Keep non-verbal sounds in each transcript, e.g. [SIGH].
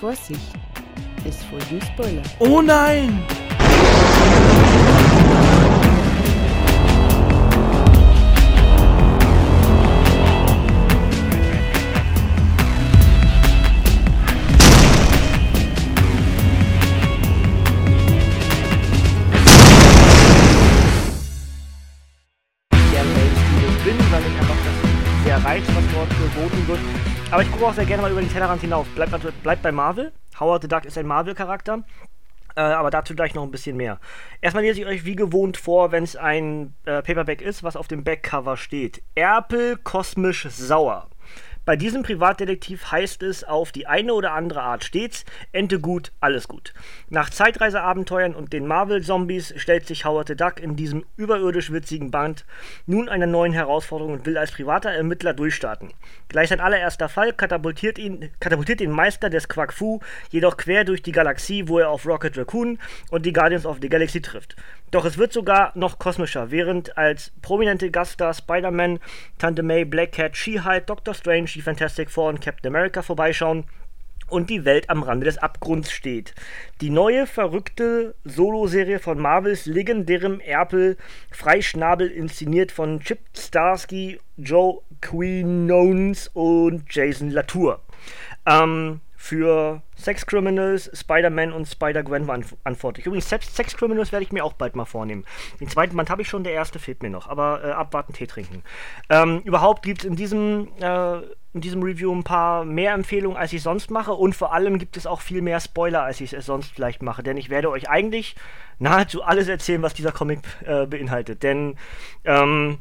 Vorsicht, es folgen Spoiler. Oh nein! Gucke auch sehr gerne mal über den Tellerrand hinaus. Bleibt, bleibt bei Marvel. Howard the Duck ist ein Marvel-Charakter. Äh, aber dazu gleich noch ein bisschen mehr. Erstmal lese ich euch wie gewohnt vor, wenn es ein äh, Paperback ist, was auf dem Backcover steht. Erpel kosmisch sauer. Bei diesem Privatdetektiv heißt es auf die eine oder andere Art stets, Ente gut, alles gut. Nach Zeitreiseabenteuern und den Marvel-Zombies stellt sich Howard the Duck in diesem überirdisch witzigen Band nun einer neuen Herausforderung und will als privater Ermittler durchstarten. Gleich sein allererster Fall katapultiert ihn, katapultiert den Meister des Quack Fu jedoch quer durch die Galaxie, wo er auf Rocket Raccoon und die Guardians of the Galaxy trifft. Doch es wird sogar noch kosmischer, während als prominente Gaststar Spider-Man, Tante May, Black Cat, She-Hulk, Doctor Strange, die Fantastic Four und Captain America vorbeischauen und die Welt am Rande des Abgrunds steht. Die neue, verrückte Solo-Serie von Marvels legendärem Erpel, Freischnabel, inszeniert von Chip Starsky, Joe Quinones und Jason Latour. Ähm, für Sex Criminals, Spider-Man und Spider-Gwen waren verantwortlich. Übrigens, Sex, Sex Criminals werde ich mir auch bald mal vornehmen. Den zweiten Band habe ich schon, der erste fehlt mir noch. Aber äh, abwarten, Tee trinken. Ähm, überhaupt gibt es in diesem, äh, in diesem Review ein paar mehr Empfehlungen, als ich sonst mache. Und vor allem gibt es auch viel mehr Spoiler, als ich es sonst vielleicht mache. Denn ich werde euch eigentlich nahezu alles erzählen, was dieser Comic äh, beinhaltet. Denn ähm,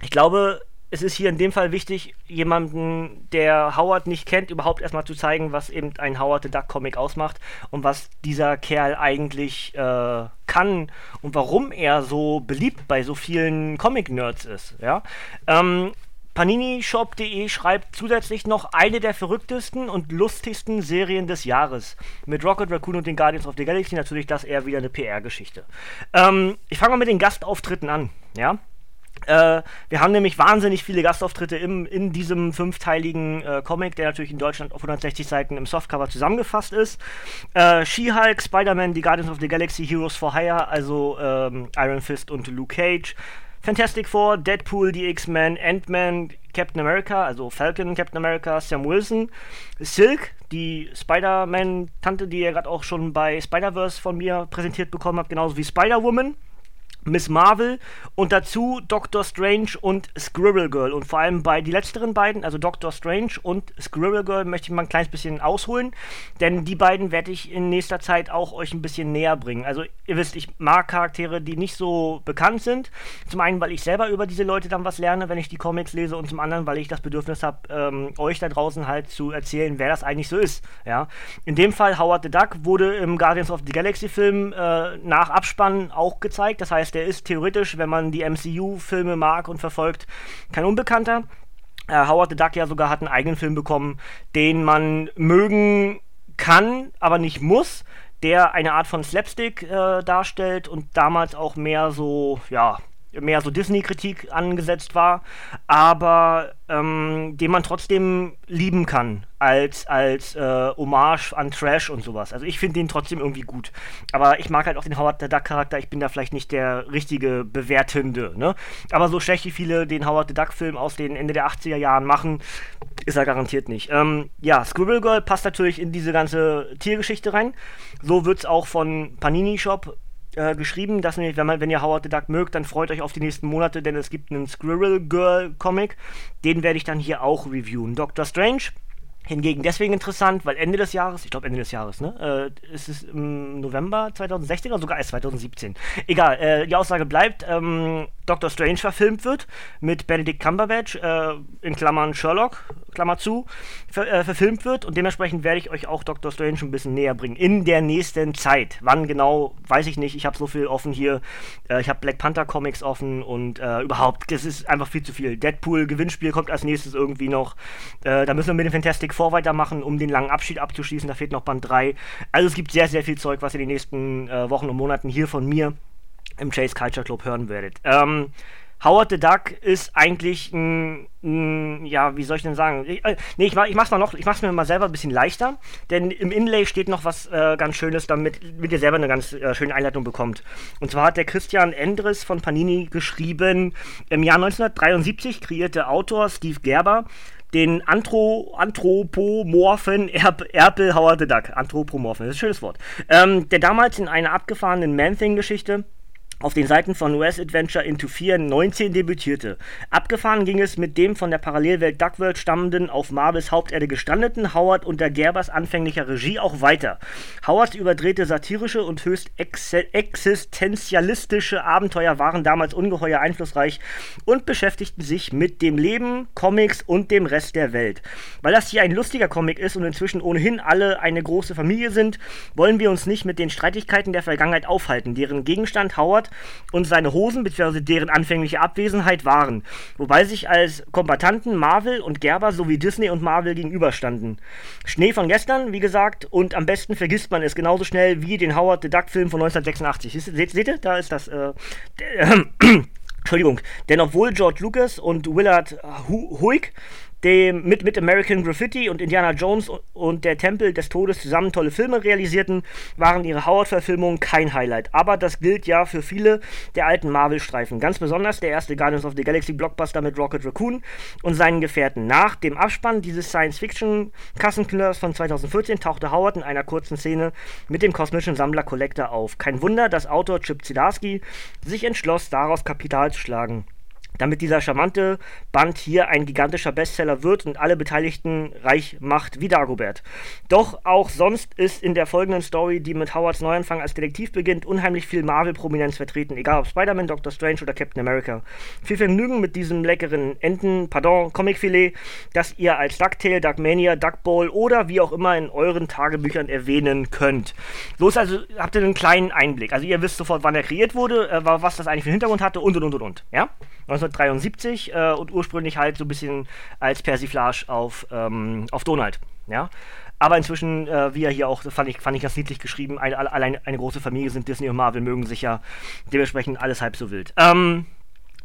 ich glaube, es ist hier in dem Fall wichtig, jemanden, der Howard nicht kennt, überhaupt erstmal zu zeigen, was eben ein Howard the Duck Comic ausmacht und was dieser Kerl eigentlich äh, kann und warum er so beliebt bei so vielen Comic-Nerds ist. Ja? Ähm, PaniniShop.de schreibt zusätzlich noch eine der verrücktesten und lustigsten Serien des Jahres. Mit Rocket Raccoon und den Guardians of the Galaxy natürlich das eher wieder eine PR-Geschichte. Ähm, ich fange mal mit den Gastauftritten an. Ja? Äh, wir haben nämlich wahnsinnig viele Gastauftritte im, in diesem fünfteiligen äh, Comic, der natürlich in Deutschland auf 160 Seiten im Softcover zusammengefasst ist. Äh, She-Hulk, Spider-Man, die Guardians of the Galaxy, Heroes for Hire, also ähm, Iron Fist und Luke Cage. Fantastic Four, Deadpool, die X-Men, Ant-Man, Captain America, also Falcon, Captain America, Sam Wilson, Silk, die Spider-Man-Tante, die ihr gerade auch schon bei Spider-Verse von mir präsentiert bekommen habt, genauso wie Spider-Woman. Miss Marvel und dazu Doctor Strange und Squirrel Girl. Und vor allem bei die letzteren beiden, also Doctor Strange und Squirrel Girl, möchte ich mal ein kleines bisschen ausholen, denn die beiden werde ich in nächster Zeit auch euch ein bisschen näher bringen. Also ihr wisst, ich mag Charaktere, die nicht so bekannt sind. Zum einen, weil ich selber über diese Leute dann was lerne, wenn ich die Comics lese und zum anderen, weil ich das Bedürfnis habe, ähm, euch da draußen halt zu erzählen, wer das eigentlich so ist. Ja? In dem Fall Howard the Duck wurde im Guardians of the Galaxy Film äh, nach Abspann auch gezeigt. Das heißt, der ist theoretisch, wenn man die MCU-Filme mag und verfolgt, kein Unbekannter. Äh, Howard the Duck ja sogar hat einen eigenen Film bekommen, den man mögen kann, aber nicht muss, der eine Art von Slapstick äh, darstellt und damals auch mehr so, ja, mehr so Disney-Kritik angesetzt war, aber ähm, den man trotzdem lieben kann als, als äh, Hommage an Trash und sowas. Also ich finde den trotzdem irgendwie gut. Aber ich mag halt auch den Howard the Duck-Charakter, ich bin da vielleicht nicht der richtige Bewertende, ne? Aber so schlecht wie viele den Howard the Duck-Film aus den Ende der 80er Jahren machen, ist er garantiert nicht. Ähm, ja, Squirrel Girl passt natürlich in diese ganze Tiergeschichte rein. So wird es auch von Panini Shop äh, geschrieben, dass nämlich, wenn, man, wenn ihr Howard the Duck mögt, dann freut euch auf die nächsten Monate, denn es gibt einen Squirrel Girl Comic. Den werde ich dann hier auch reviewen. Doctor Strange. Hingegen deswegen interessant, weil Ende des Jahres, ich glaube Ende des Jahres, ne? Äh, ist es im November 2016 oder sogar erst 2017. Egal, äh, die Aussage bleibt, ähm, Doctor Strange verfilmt wird mit Benedict Cumberbatch, äh, in Klammern Sherlock, Klammer zu, ver äh, verfilmt wird und dementsprechend werde ich euch auch Doctor Strange ein bisschen näher bringen. In der nächsten Zeit. Wann genau, weiß ich nicht. Ich habe so viel offen hier. Äh, ich habe Black Panther Comics offen und äh, überhaupt, das ist einfach viel zu viel. Deadpool Gewinnspiel kommt als nächstes irgendwie noch. Äh, da müssen wir mit dem Fantastic Four weitermachen, um den langen Abschied abzuschließen. Da fehlt noch Band 3. Also es gibt sehr, sehr viel Zeug, was in den nächsten äh, Wochen und Monaten hier von mir im Chase Culture Club hören werdet. Ähm, Howard the Duck ist eigentlich ein, ein ja, wie soll ich denn sagen? Ich, äh, nee, ich, ich mach's mal noch, ich mach's mir mal selber ein bisschen leichter, denn im Inlay steht noch was äh, ganz Schönes, damit, damit ihr selber eine ganz äh, schöne Einleitung bekommt. Und zwar hat der Christian Endres von Panini geschrieben, im Jahr 1973 kreierte Autor Steve Gerber den Anthro anthropomorphen Erb Erpel Howard the Duck. Anthropomorphen, das ist ein schönes Wort. Ähm, der damals in einer abgefahrenen Man-Thing-Geschichte auf den Seiten von US Adventure Into Fear 19 debütierte. Abgefahren ging es mit dem von der Parallelwelt Duckworld stammenden, auf Marbles Haupterde gestrandeten Howard unter Gerbers anfänglicher Regie auch weiter. Howards überdrehte satirische und höchst ex existenzialistische Abenteuer waren damals ungeheuer einflussreich und beschäftigten sich mit dem Leben, Comics und dem Rest der Welt. Weil das hier ein lustiger Comic ist und inzwischen ohnehin alle eine große Familie sind, wollen wir uns nicht mit den Streitigkeiten der Vergangenheit aufhalten, deren Gegenstand Howard und seine Hosen bzw. deren anfängliche Abwesenheit waren, wobei sich als Kombatanten Marvel und Gerber sowie Disney und Marvel gegenüberstanden. Schnee von gestern, wie gesagt, und am besten vergisst man es genauso schnell wie den Howard the Duck Film von 1986. Seht, ihr? Da ist das. Äh, [CLEARS THROAT] Entschuldigung. Denn obwohl George Lucas und Willard Huig dem, mit, mit American Graffiti und Indiana Jones und der Tempel des Todes zusammen tolle Filme realisierten, waren ihre Howard-Verfilmungen kein Highlight. Aber das gilt ja für viele der alten Marvel-Streifen. Ganz besonders der erste Guardians of the Galaxy Blockbuster mit Rocket Raccoon und seinen Gefährten. Nach dem Abspann dieses Science-Fiction-Kassenknüllers von 2014 tauchte Howard in einer kurzen Szene mit dem kosmischen Sammler Collector auf. Kein Wunder, dass Autor Chip Zdarsky sich entschloss, daraus Kapital zu schlagen damit dieser charmante Band hier ein gigantischer Bestseller wird und alle Beteiligten reich macht wie Dagobert. Doch auch sonst ist in der folgenden Story, die mit Howards Neuanfang als Detektiv beginnt, unheimlich viel Marvel-Prominenz vertreten, egal ob Spider-Man, Doctor Strange oder Captain America. Viel Vergnügen mit diesem leckeren Enten, pardon, Comicfilet, das ihr als Ducktail, Duckmania, Duckball oder wie auch immer in euren Tagebüchern erwähnen könnt. So ist also, habt ihr einen kleinen Einblick. Also ihr wisst sofort, wann er kreiert wurde, äh, was das eigentlich für einen Hintergrund hatte und und und und und. Ja? 1973 äh, und ursprünglich halt so ein bisschen als Persiflage auf, ähm, auf Donald. Ja? Aber inzwischen, äh, wie er hier auch, fand ich, fand ich ganz niedlich geschrieben, eine, allein eine große Familie sind Disney und Marvel, mögen sich ja dementsprechend alles halb so wild. Ähm,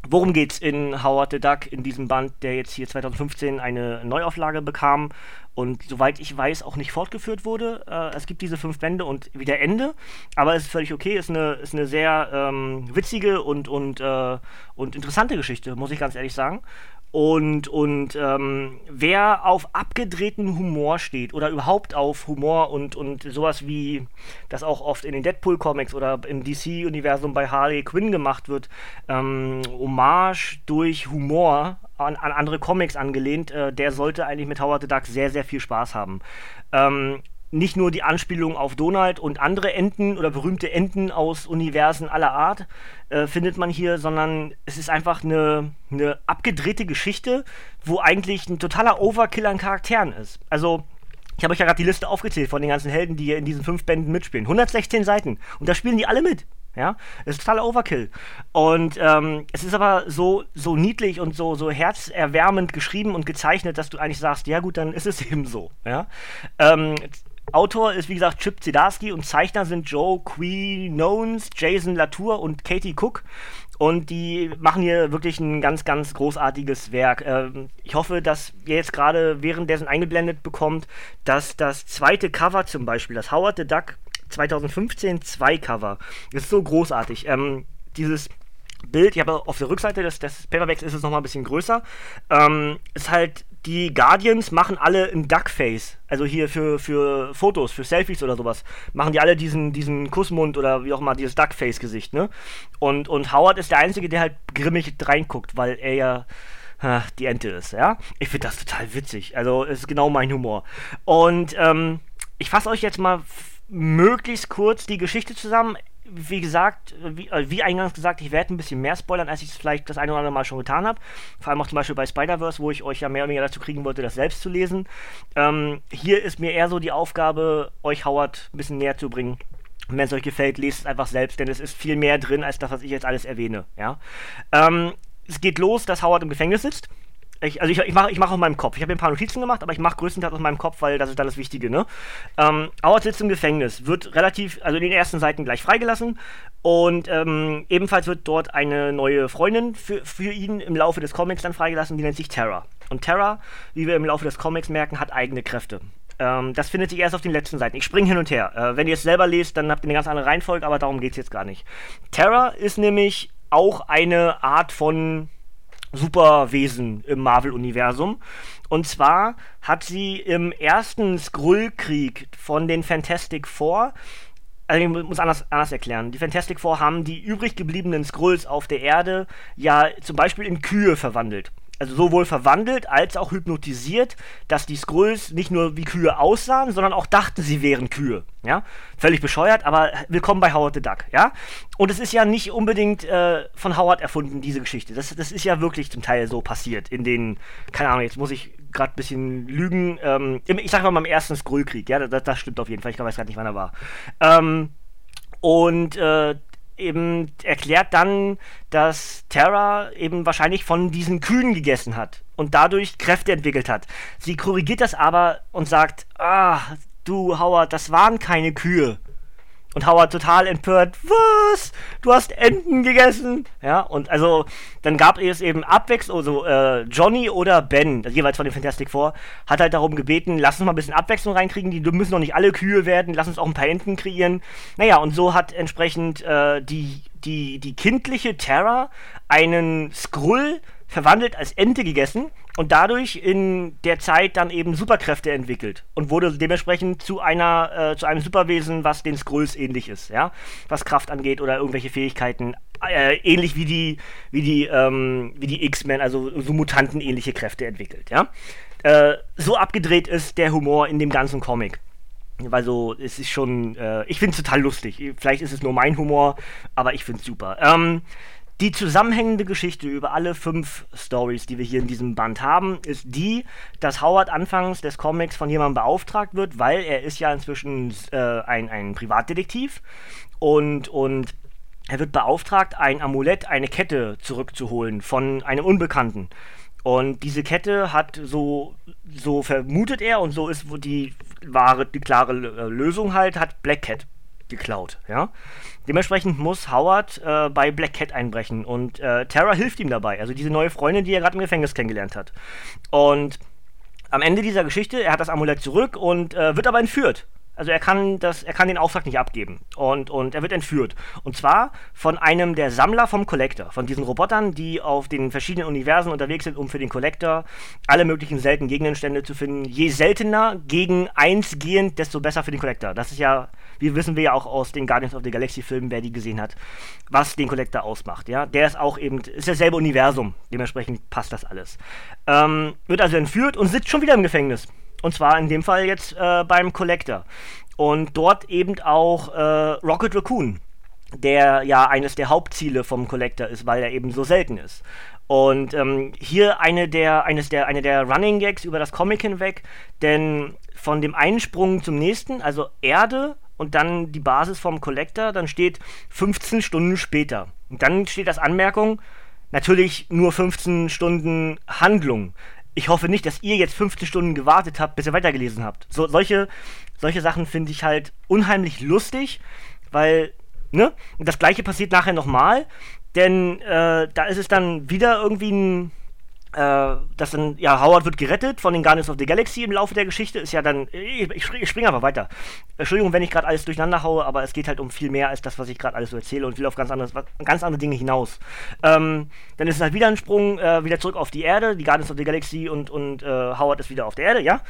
Worum geht's in Howard the Duck in diesem Band, der jetzt hier 2015 eine Neuauflage bekam und soweit ich weiß auch nicht fortgeführt wurde? Äh, es gibt diese fünf Bände und wieder Ende, aber es ist völlig okay. Ist eine, ist eine sehr ähm, witzige und, und, äh, und interessante Geschichte, muss ich ganz ehrlich sagen. Und, und ähm, wer auf abgedrehten Humor steht oder überhaupt auf Humor und, und sowas wie das auch oft in den Deadpool-Comics oder im DC-Universum bei Harley Quinn gemacht wird, ähm, Hommage durch Humor an, an andere Comics angelehnt, äh, der sollte eigentlich mit Howard the Duck sehr, sehr viel Spaß haben. Ähm, nicht nur die Anspielung auf Donald und andere Enten oder berühmte Enten aus Universen aller Art äh, findet man hier, sondern es ist einfach eine, eine abgedrehte Geschichte, wo eigentlich ein totaler Overkill an Charakteren ist. Also, ich habe euch ja gerade die Liste aufgezählt von den ganzen Helden, die hier in diesen fünf Bänden mitspielen. 116 Seiten. Und da spielen die alle mit. Ja, es ist totaler Overkill. Und ähm, es ist aber so, so niedlich und so, so herzerwärmend geschrieben und gezeichnet, dass du eigentlich sagst, ja gut, dann ist es [LAUGHS] eben so. Ja? Ähm, Autor ist wie gesagt Chip Zdarsky und Zeichner sind Joe Quinones, Jason Latour und Katie Cook. Und die machen hier wirklich ein ganz, ganz großartiges Werk. Ähm, ich hoffe, dass ihr jetzt gerade währenddessen eingeblendet bekommt, dass das zweite Cover zum Beispiel, das Howard the Duck 2015 2 Cover, ist so großartig. Ähm, dieses Bild, ich habe auf der Rückseite des, des Paperbacks ist es nochmal ein bisschen größer, ähm, ist halt die Guardians machen alle ein Duckface. Also hier für, für Fotos, für Selfies oder sowas. Machen die alle diesen, diesen Kussmund oder wie auch immer, dieses Duckface-Gesicht, ne? Und, und Howard ist der Einzige, der halt grimmig reinguckt, weil er ja die Ente ist, ja? Ich finde das total witzig. Also, es ist genau mein Humor. Und ähm, ich fasse euch jetzt mal möglichst kurz die Geschichte zusammen wie gesagt, wie, äh, wie, eingangs gesagt, ich werde ein bisschen mehr spoilern, als ich es vielleicht das eine oder andere Mal schon getan habe. Vor allem auch zum Beispiel bei Spider-Verse, wo ich euch ja mehr oder weniger dazu kriegen wollte, das selbst zu lesen. Ähm, hier ist mir eher so die Aufgabe, euch Howard ein bisschen näher zu bringen. Wenn es euch gefällt, lest es einfach selbst, denn es ist viel mehr drin, als das, was ich jetzt alles erwähne. Ja? Ähm, es geht los, dass Howard im Gefängnis sitzt Ich, also ich, ich mache ich mach auf meinem Kopf. Ich habe ein paar Notizen gemacht, aber ich mache größtenteils aus meinem Kopf, weil das ist dann das Wichtige, ne? Ähm, Howard sitzt im Gefängnis, wird relativ, also in den ersten Seiten gleich freigelassen und ähm, ebenfalls wird dort eine neue Freundin für, für ihn im Laufe des Comics dann freigelassen, die nennt sich Terra. Und Terra, wie wir im Laufe des Comics merken, hat eigene Kräfte. Ähm, das findet sich erst auf den letzten Seiten. Ich springe hin und her. Äh, wenn ihr es selber lest, dann habt ihr eine ganz andere Reihenfolge, aber darum geht es jetzt gar nicht. Terra ist nämlich auch eine Art von Superwesen im Marvel-Universum. Und zwar hat sie im ersten Skrull-Krieg von den Fantastic Four also ich muss anders, anders erklären. Die Fantastic Four haben die übrig gebliebenen Skrulls auf der Erde ja zum Beispiel in Kühe verwandelt also sowohl verwandelt als auch hypnotisiert, dass die Skrulls nicht nur wie Kühe aussahen, sondern auch dachten, sie wären Kühe. Ja, völlig bescheuert, aber willkommen bei Howard the Duck. Ja, und es ist ja nicht unbedingt äh, von Howard erfunden diese Geschichte. Das, das ist ja wirklich zum Teil so passiert in den, keine Ahnung, jetzt muss ich gerade ein bisschen lügen. Ähm, ich sag mal beim ersten Skrullkrieg. Ja, das, das, stimmt auf jeden Fall. Ich weiß gerade nicht, wann er war. Ähm, und äh, eben erklärt dann, dass Terra eben wahrscheinlich von diesen Kühen gegessen hat und dadurch Kräfte entwickelt hat. Sie korrigiert das aber und sagt, ah, du Howard, das waren keine Kühe. Und Howard total empört, was? Du hast Enten gegessen? Ja, und also, dann gab es eben Abwechslung, also äh, Johnny oder Ben, also jeweils von den Fantastic Four, hat halt darum gebeten, lass uns mal ein bisschen Abwechslung reinkriegen, die müssen noch nicht alle Kühe werden, lass uns auch ein paar Enten kreieren. Naja, und so hat entsprechend äh, die, die, die kindliche Terra einen Skrull verwandelt als Ente gegessen und dadurch in der Zeit dann eben Superkräfte entwickelt und wurde dementsprechend zu einer äh, zu einem Superwesen, was den Skrulls ähnlich ist, ja, was Kraft angeht oder irgendwelche Fähigkeiten, äh, ähnlich wie die wie die ähm, wie die X-Men, also so Mutanten-ähnliche Kräfte entwickelt, ja. Äh, so abgedreht ist der Humor in dem ganzen Comic. Weil so, es ist schon, äh, ich finde es total lustig. Vielleicht ist es nur mein Humor, aber ich finde es super. Ähm, die zusammenhängende Geschichte über alle fünf Stories, die wir hier in diesem Band haben, ist die, dass Howard anfangs des Comics von jemandem beauftragt wird, weil er ist ja inzwischen äh, ein, ein Privatdetektiv und, und er wird beauftragt, ein Amulett, eine Kette zurückzuholen von einem Unbekannten. Und diese Kette hat so, so vermutet er und so ist die wahre, die klare Lösung halt, hat Black Cat geklaut, ja. Dementsprechend muss Howard äh, bei Black Cat einbrechen und äh, Tara hilft ihm dabei, also diese neue Freundin, die er gerade im Gefängnis kennengelernt hat. Und am Ende dieser Geschichte, er hat das Amulett zurück und äh, wird aber entführt. Also er kann das, er kann den Auftrag nicht abgeben. Und, und er wird entführt. Und zwar von einem der Sammler vom Collector. Von diesen Robotern, die auf den verschiedenen Universen unterwegs sind, um für den Collector alle möglichen seltenen Gegenstände zu finden. Je seltener gegen eins gehend, desto besser für den Collector. Das ist ja, wie wissen wir ja auch aus den Guardians of the Galaxy Filmen, wer die gesehen hat, was den Collector ausmacht. Ja, der ist auch eben, ist dasselbe Universum. Dementsprechend passt das alles. Ähm, wird also entführt und sitzt schon wieder im Gefängnis. Und zwar in dem Fall jetzt äh, beim Collector. Und dort eben auch äh, Rocket Raccoon, der ja eines der Hauptziele vom Collector ist, weil er eben so selten ist. Und ähm, hier eine der, eines der, eine der Running Gags über das Comic hinweg, denn von dem einen Sprung zum nächsten, also Erde und dann die Basis vom Collector, dann steht 15 Stunden später. Und dann steht das Anmerkung, natürlich nur 15 Stunden Handlung ich hoffe nicht, dass ihr jetzt 15 Stunden gewartet habt, bis ihr weitergelesen habt. So, solche, solche Sachen finde ich halt unheimlich lustig, weil, ne? Und das gleiche passiert nachher nochmal, denn äh, da ist es dann wieder irgendwie ein äh, dass dann, ja, Howard wird gerettet von den Guardians of the Galaxy im Laufe der Geschichte, ist ja dann, ich, ich, springe aber weiter. Entschuldigung, wenn ich gerade alles durcheinander haue, aber es geht halt um viel mehr als das, was ich gerade alles so erzähle und will auf ganz, anderes, ganz andere Dinge hinaus. Ähm, dann ist es halt wieder ein Sprung, äh, wieder zurück auf die Erde, die Guardians of the Galaxy und, und äh, Howard ist wieder auf der Erde, ja.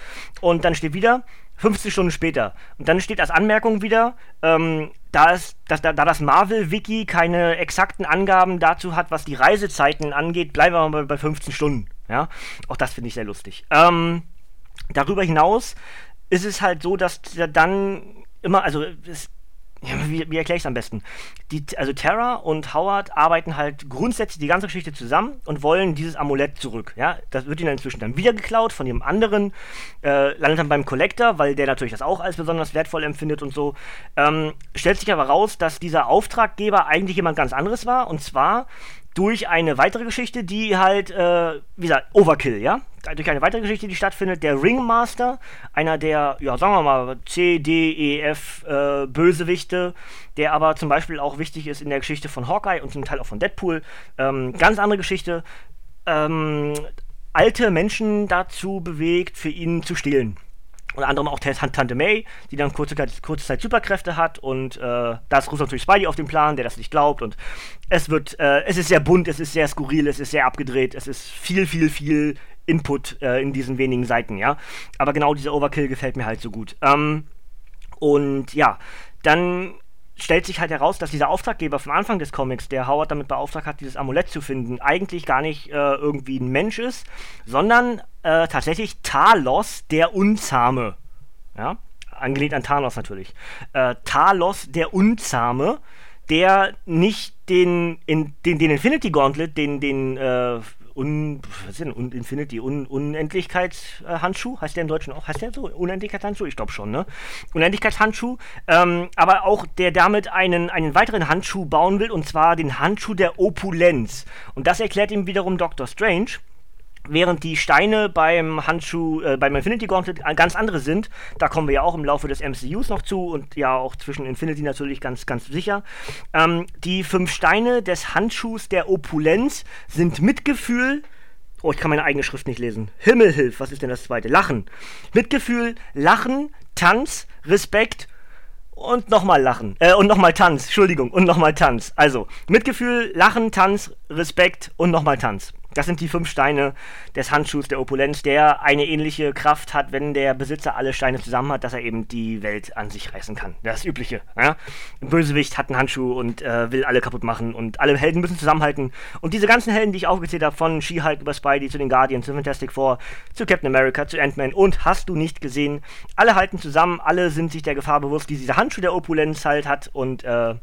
Und dann steht wieder, 50 Stunden später. Und dann steht als Anmerkung wieder, ähm, da, es, da, da das Marvel-Wiki keine exakten Angaben dazu hat, was die Reisezeiten angeht, bleiben wir mal bei 15 Stunden. Ja? Auch das finde ich sehr lustig. Ähm, darüber hinaus ist es halt so, dass dann immer, also es ja, wie, wie erkläre ich es am besten? Die, also Terra und Howard arbeiten halt grundsätzlich die ganze Geschichte zusammen und wollen dieses Amulett zurück. Ja, das wird ihnen inzwischen dann wieder geklaut von dem anderen, äh, landet dann beim Collector, weil der natürlich das auch als besonders wertvoll empfindet und so. Ähm, stellt sich aber raus, dass dieser Auftraggeber eigentlich jemand ganz anderes war und zwar durch eine weitere Geschichte, die halt, äh, wie gesagt, Overkill, ja? Durch eine weitere Geschichte, die stattfindet, der Ringmaster, einer der, ja, sagen wir mal, C, D, E, F äh, Bösewichte, der aber zum Beispiel auch wichtig ist in der Geschichte von Hawkeye und zum Teil auch von Deadpool. Ähm, ganz andere Geschichte. Ähm, alte Menschen dazu bewegt, für ihn zu stehlen unter anderem auch Tante May, die dann kurze, kurze Zeit Superkräfte hat und äh, da ist natürlich Spidey auf dem Plan, der das nicht glaubt und es wird, äh, es ist sehr bunt, es ist sehr skurril, es ist sehr abgedreht, es ist viel, viel, viel Input äh, in diesen wenigen Seiten, ja. Aber genau dieser Overkill gefällt mir halt so gut. Ähm, und ja, dann stellt sich halt heraus, dass dieser Auftraggeber vom Anfang des Comics, der Howard damit beauftragt hat, dieses Amulett zu finden, eigentlich gar nicht äh, irgendwie ein Mensch ist, sondern äh, tatsächlich Talos der Unzahme. Ja, angelehnt an Thanos natürlich. Äh, Talos der Unzahme, der nicht den, in, den, den Infinity Gauntlet, den, den äh, Un, was denn, Infinity, Un Unendlichkeitshandschuh, heißt der im Deutschen auch, heißt der so? Unendlichkeitshandschuh? Ich glaube schon, ne? Unendlichkeitshandschuh, ähm, aber auch der damit einen, einen weiteren Handschuh bauen will, und zwar den Handschuh der Opulenz. Und das erklärt ihm wiederum Dr. Strange während die Steine beim Handschuh, äh, beim Infinity Gauntlet ganz andere sind. Da kommen wir ja auch im Laufe des MCUs noch zu und ja auch zwischen Infinity natürlich ganz, ganz sicher. Ähm, die fünf Steine des Handschuhs der Opulenz sind Mitgefühl. Oh, ich kann meine eigene Schrift nicht lesen. Himmelhilf, was ist denn das zweite? Lachen. Mitgefühl, Lachen, Tanz, Respekt und nochmal Lachen. Äh, und nochmal Tanz, Entschuldigung, und nochmal Tanz. Also, Mitgefühl, Lachen, Tanz, Respekt und nochmal Tanz. Das sind die fünf Steine des Handschuhs der Opulenz, der eine ähnliche Kraft hat, wenn der Besitzer alle Steine zusammen hat, dass er eben die Welt an sich reißen kann. Das Übliche. Ja? Ein Bösewicht hat einen Handschuh und äh, will alle kaputt machen und alle Helden müssen zusammenhalten. Und diese ganzen Helden, die ich aufgezählt habe, von She-Hulk über Spidey zu den Guardians, zu Fantastic Four, zu Captain America, zu Ant-Man und hast du nicht gesehen, alle halten zusammen, alle sind sich der Gefahr bewusst, die dieser Handschuh der Opulenz halt hat und äh,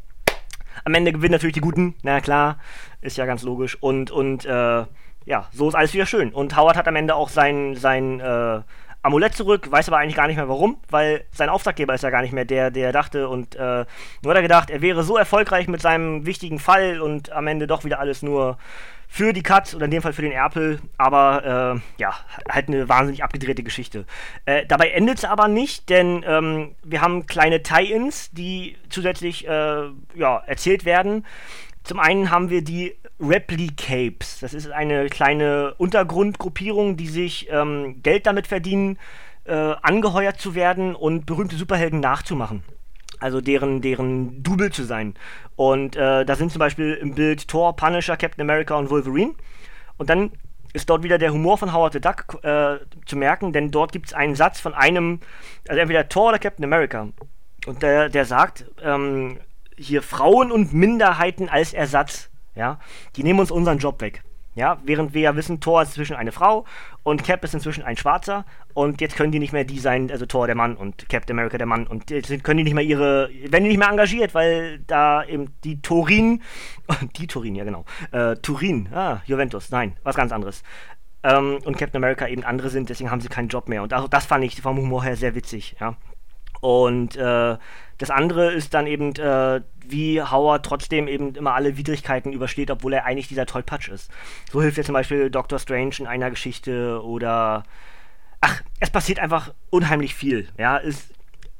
am Ende gewinnen natürlich die Guten, na klar, ist ja ganz logisch. Und, und äh, ja, so ist alles wieder schön. Und Howard hat am Ende auch sein, sein äh, Amulett zurück, weiß aber eigentlich gar nicht mehr warum, weil sein Auftraggeber ist ja gar nicht mehr der, der dachte und äh, nur hat er gedacht, er wäre so erfolgreich mit seinem wichtigen Fall und am Ende doch wieder alles nur für die Cut oder in dem Fall für den Erpel, aber äh, ja, halt eine wahnsinnig abgedrehte Geschichte. Äh, dabei endet es aber nicht, denn ähm, wir haben kleine Tie-Ins, die zusätzlich äh, ja, erzählt werden. Zum einen haben wir die Replicapes. Das ist eine kleine Untergrundgruppierung, die sich ähm, Geld damit verdienen, äh, angeheuert zu werden und berühmte Superhelden nachzumachen. Also deren, deren Double zu sein. Und äh, da sind zum Beispiel im Bild Thor, Punisher, Captain America und Wolverine. Und dann ist dort wieder der Humor von Howard the Duck äh, zu merken, denn dort gibt es einen Satz von einem, also entweder Thor oder Captain America. Und der, der sagt, ähm, hier Frauen und Minderheiten als Ersatz. Ja, die nehmen uns unseren Job weg. Ja, während wir ja wissen, Thor ist inzwischen eine Frau und Cap ist inzwischen ein Schwarzer und jetzt können die nicht mehr die sein, also Thor der Mann und Captain America der Mann und jetzt können die nicht mehr ihre, werden die nicht mehr engagiert, weil da eben die Turin, [LAUGHS] die Turin, ja genau, äh, Turin, ah, Juventus, nein, was ganz anderes. Ähm, und Captain America eben andere sind, deswegen haben sie keinen Job mehr und auch das fand ich vom Humor her sehr witzig, ja. Und äh, das andere ist dann eben, äh, wie Howard trotzdem eben immer alle Widrigkeiten übersteht, obwohl er eigentlich dieser Tollpatsch ist. So hilft er zum Beispiel Doctor Strange in einer Geschichte oder. Ach, es passiert einfach unheimlich viel. Ja, es,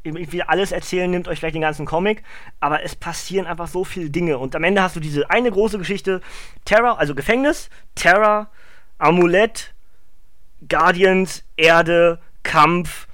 ich will alles erzählen, nimmt euch vielleicht den ganzen Comic, aber es passieren einfach so viele Dinge. Und am Ende hast du diese eine große Geschichte: Terror, also Gefängnis, Terror, Amulett, Guardians, Erde, Kampf,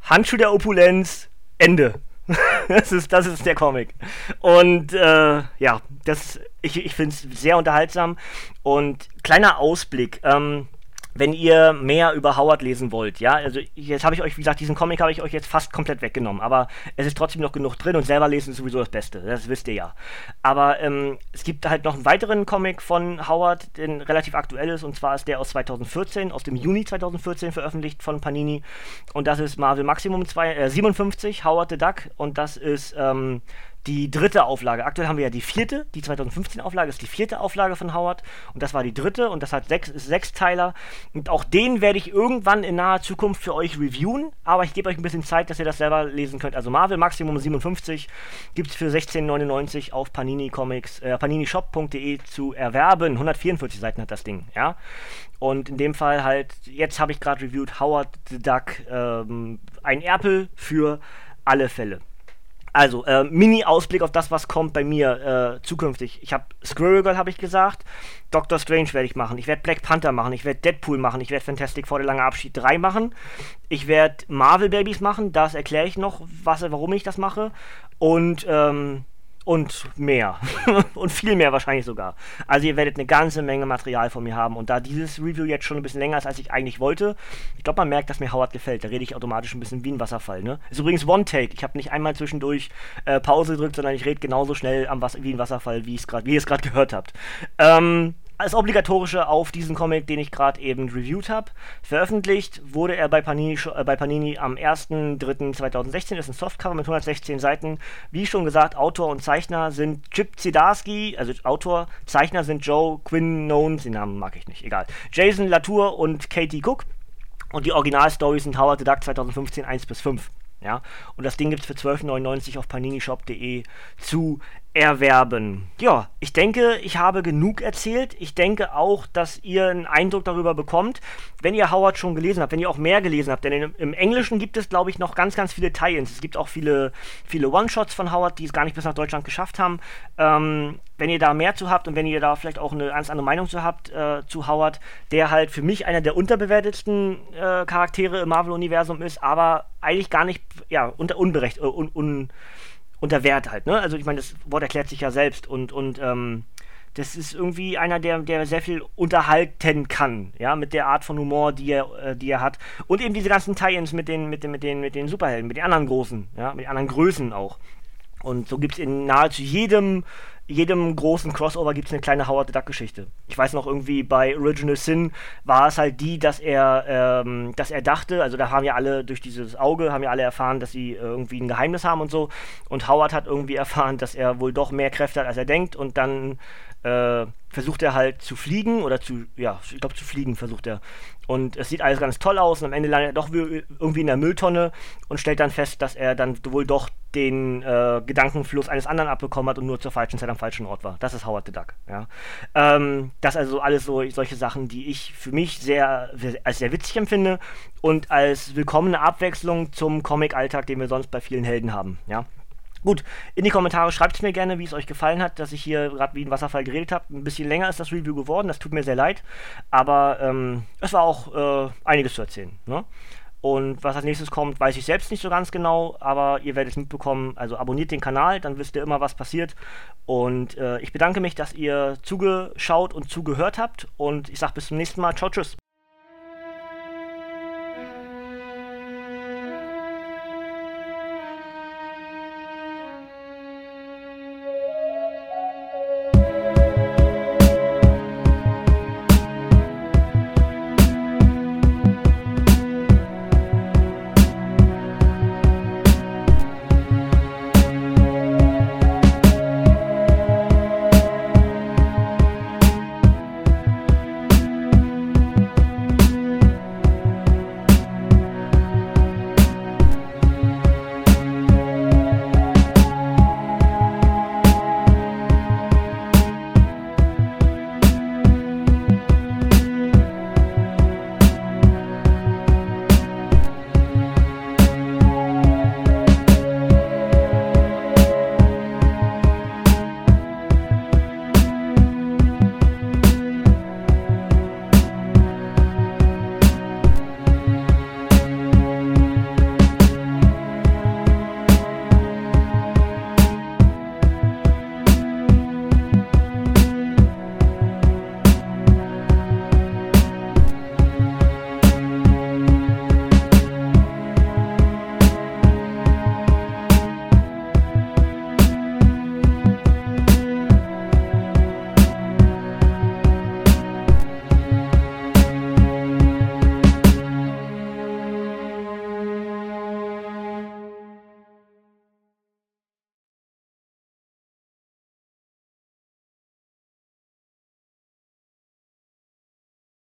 Handschuh der Opulenz, Ende. [LAUGHS] das, ist, das ist der Comic. Und äh, ja, das, ich, ich finde es sehr unterhaltsam. Und kleiner Ausblick. Ähm, wenn ihr mehr über Howard lesen wollt, ja, also jetzt habe ich euch, wie gesagt, diesen Comic habe ich euch jetzt fast komplett weggenommen, aber es ist trotzdem noch genug drin und selber lesen ist sowieso das Beste, das wisst ihr ja. Aber ähm, es gibt halt noch einen weiteren Comic von Howard, der relativ aktuell ist, und zwar ist der aus 2014, aus dem Juni 2014 veröffentlicht von Panini und das ist Marvel Maximum 2, äh, 57, Howard the Duck und das ist ähm, die dritte Auflage. Aktuell haben wir ja die vierte, die 2015 Auflage ist die vierte Auflage von Howard und das war die dritte und das hat sechs, ist Sechsteiler und auch den werde ich irgendwann in naher Zukunft für euch reviewen, aber ich gebe euch ein bisschen Zeit, dass ihr das selber lesen könnt. Also Marvel Maximum 57 gibt es für 16,99 auf Panini Comics, äh, paninishop.de zu erwerben. 144 Seiten hat das Ding, ja. Und in dem Fall halt, jetzt habe ich gerade reviewed Howard the Duck, ähm, ein Erpel für alle Fälle. Also, äh, Mini-Ausblick auf das, was kommt bei mir äh, zukünftig. Ich habe Squirrel Girl, habe ich gesagt. Doctor Strange werde ich machen. Ich werde Black Panther machen. Ich werde Deadpool machen. Ich werde Fantastic Four der lange Abschied 3 machen. Ich werde Marvel Babies machen. Das erkläre ich noch, was, warum ich das mache. Und ähm, und mehr. [LAUGHS] und viel mehr wahrscheinlich sogar. Also ihr werdet eine ganze Menge Material von mir haben. Und da dieses Review jetzt schon ein bisschen länger ist, als ich eigentlich wollte, ich glaube, man merkt, dass mir Howard gefällt. Da rede ich automatisch ein bisschen wie ein Wasserfall. Ne? Ist übrigens One-Take. Ich habe nicht einmal zwischendurch äh, Pause gedrückt, sondern ich rede genauso schnell am Was wie ein Wasserfall, wie, grad, wie ihr es gerade gehört habt. Ähm, als obligatorische auf diesen Comic, den ich gerade eben reviewed habe. Veröffentlicht wurde er bei Panini, äh, bei Panini am 1.3.2016. Ist ein Softcover mit 116 Seiten. Wie schon gesagt, Autor und Zeichner sind Chip Zdarsky, also Autor, Zeichner sind Joe Quinn Knowns, den Namen mag ich nicht, egal. Jason Latour und Katie Cook. Und die Originalstories sind Howard the Duck 2015 1 bis 5. Ja, und das Ding gibt es für 12,99 auf paninishop.de zu erwerben. Ja, ich denke, ich habe genug erzählt. Ich denke auch, dass ihr einen Eindruck darüber bekommt, wenn ihr Howard schon gelesen habt, wenn ihr auch mehr gelesen habt. Denn im, im Englischen gibt es, glaube ich, noch ganz, ganz viele Tie-Ins. Es gibt auch viele, viele One-Shots von Howard, die es gar nicht bis nach Deutschland geschafft haben. Ähm, wenn ihr da mehr zu habt und wenn ihr da vielleicht auch eine ganz andere Meinung zu habt äh, zu Howard, der halt für mich einer der unterbewertetsten äh, Charaktere im Marvel-Universum ist, aber eigentlich gar nicht, ja, unter unberecht, äh, un, un unter Wert halt, ne? Also ich meine, das Wort erklärt sich ja selbst und, und ähm, das ist irgendwie einer, der, der sehr viel unterhalten kann, ja, mit der Art von Humor, die er, äh, die er hat. Und eben diese ganzen Tie-Ins mit den, mit, den, mit, den, mit den Superhelden, mit den anderen Großen, ja, mit den anderen Größen auch. Und so gibt es in nahezu jedem jedem großen Crossover gibt es eine kleine Howard the Duck Geschichte. Ich weiß noch irgendwie bei Original Sin war es halt die, dass er, ähm, dass er dachte, also da haben ja alle durch dieses Auge haben ja alle erfahren, dass sie irgendwie ein Geheimnis haben und so. Und Howard hat irgendwie erfahren, dass er wohl doch mehr Kräfte hat, als er denkt. Und dann äh, versucht er halt zu fliegen oder zu, ja, ich glaube zu fliegen versucht er. Und es sieht alles ganz toll aus und am Ende landet er doch irgendwie in der Mülltonne und stellt dann fest, dass er dann wohl doch den äh, Gedankenfluss eines anderen abbekommen hat und nur zur falschen Zeit am falschen Ort war. Das ist Howard the Duck, ja. Ähm, das also alles so solche Sachen, die ich für mich sehr, als sehr witzig empfinde und als willkommene Abwechslung zum Comic-Alltag, den wir sonst bei vielen Helden haben, ja. Gut, in die Kommentare schreibt mir gerne, wie es euch gefallen hat, dass ich hier gerade wie ein Wasserfall geredet habe. Ein bisschen länger ist das Review geworden, das tut mir sehr leid. Aber ähm, es war auch äh, einiges zu erzählen. Ne? Und was als nächstes kommt, weiß ich selbst nicht so ganz genau, aber ihr werdet es mitbekommen. Also abonniert den Kanal, dann wisst ihr immer, was passiert. Und äh, ich bedanke mich, dass ihr zugeschaut und zugehört habt. Und ich sage bis zum nächsten Mal. Ciao, tschüss.